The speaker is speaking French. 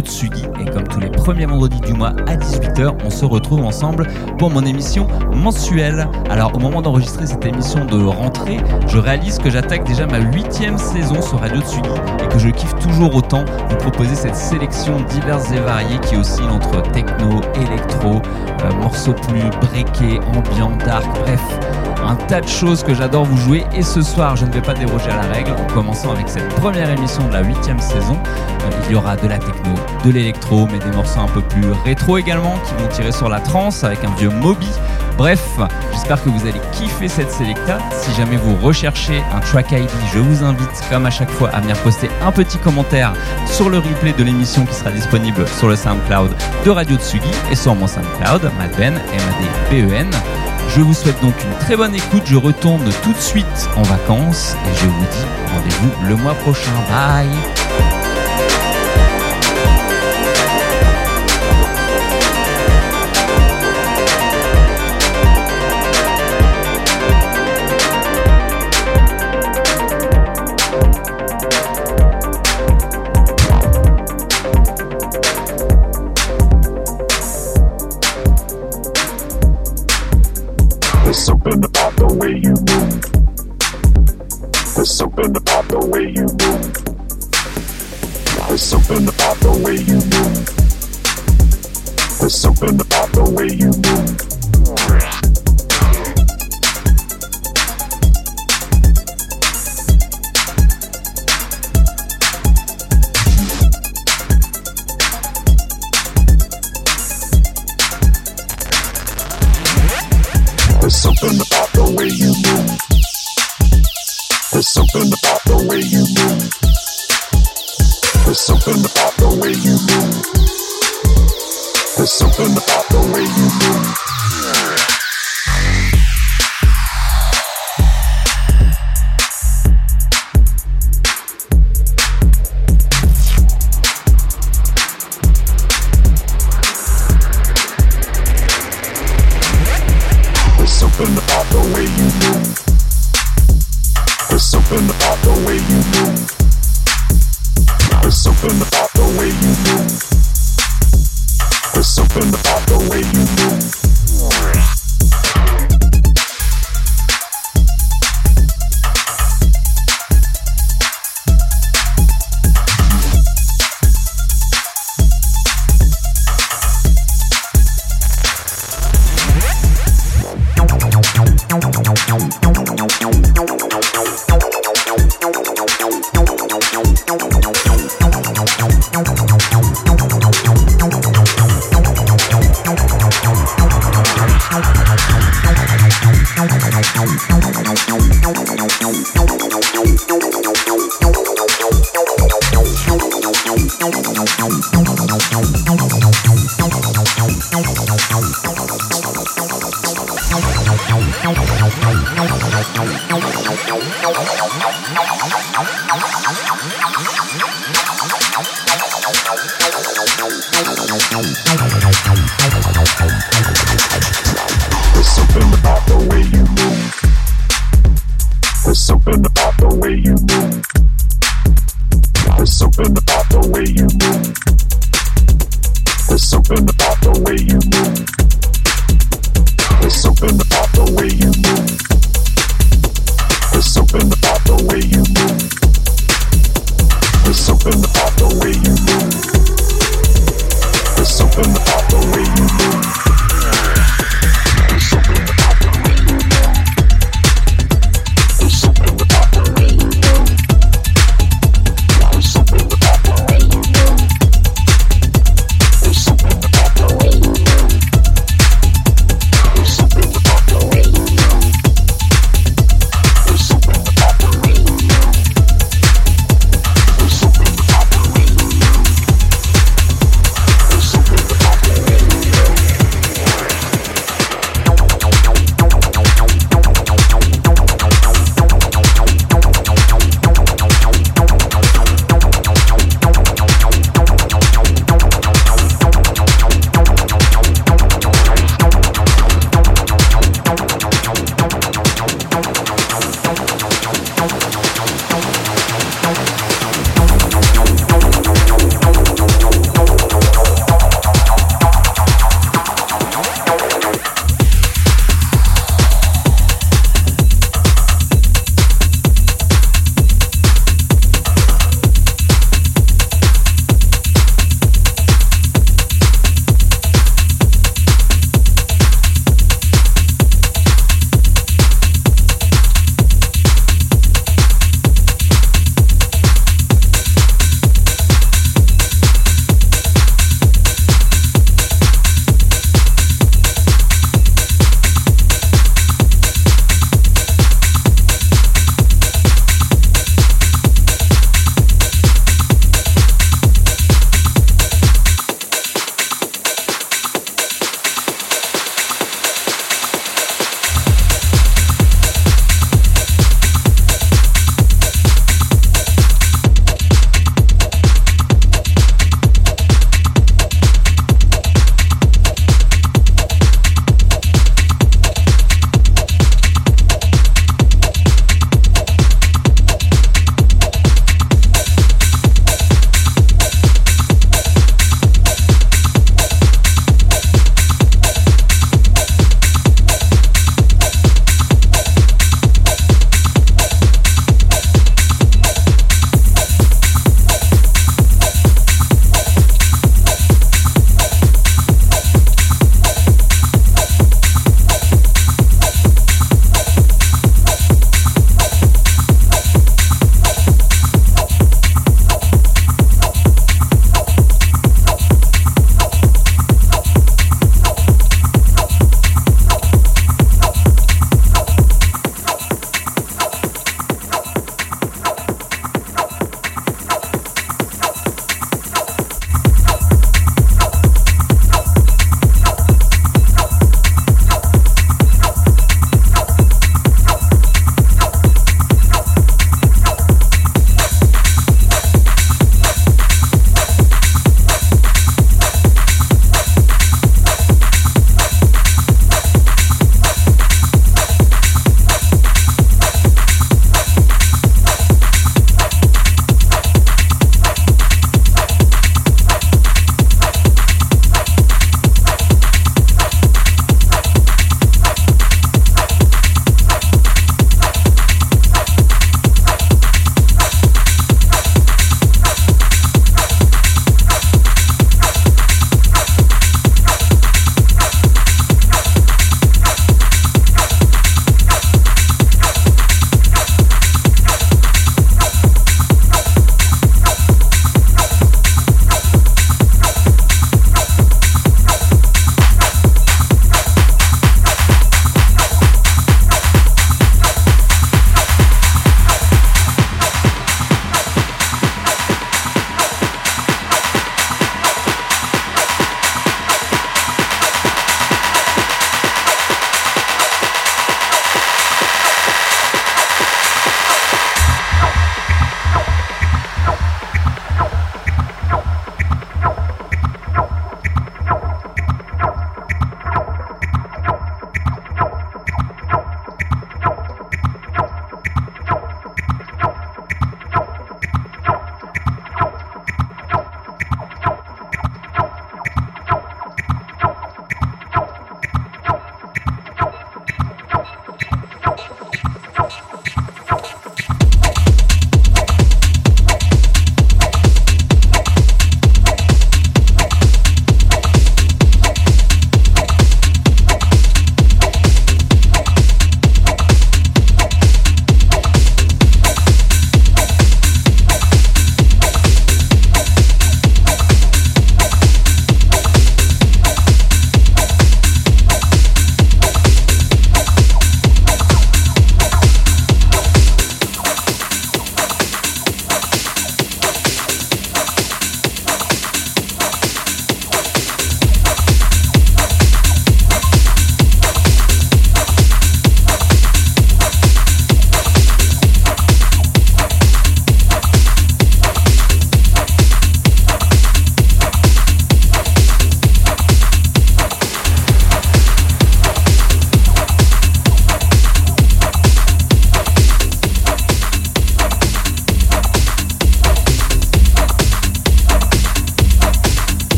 Tsugi et comme tous les premiers vendredis du mois à 18h, on se retrouve ensemble pour mon émission mensuelle. Alors au moment d'enregistrer cette émission de rentrée, je réalise que j'attaque déjà ma huitième saison sur Radio Tsugi et que je kiffe toujours autant vous proposer cette sélection diverses et variée qui oscille entre techno, électro, euh, morceaux plus breakés, ambiant, dark, bref un tas de choses que j'adore vous jouer et ce soir je ne vais pas déroger à la règle en commençant avec cette première émission de la huitième saison. Euh, il y aura de la techno, de l'électro mais des morceaux un peu plus rétro également qui vont tirer sur la trance avec un vieux Moby. Bref, j'espère que vous allez kiffer cette sélecta. Si jamais vous recherchez un track ID, je vous invite comme à chaque fois à venir poster un petit commentaire sur le replay de l'émission qui sera disponible sur le SoundCloud de Radio Tsugi et sur mon SoundCloud, Madben, M-A-D-B-E-N. Je vous souhaite donc une très bonne écoute. Je retourne tout de suite en vacances et je vous dis rendez-vous le mois prochain. Bye something about the way you move. There's something about the way you move.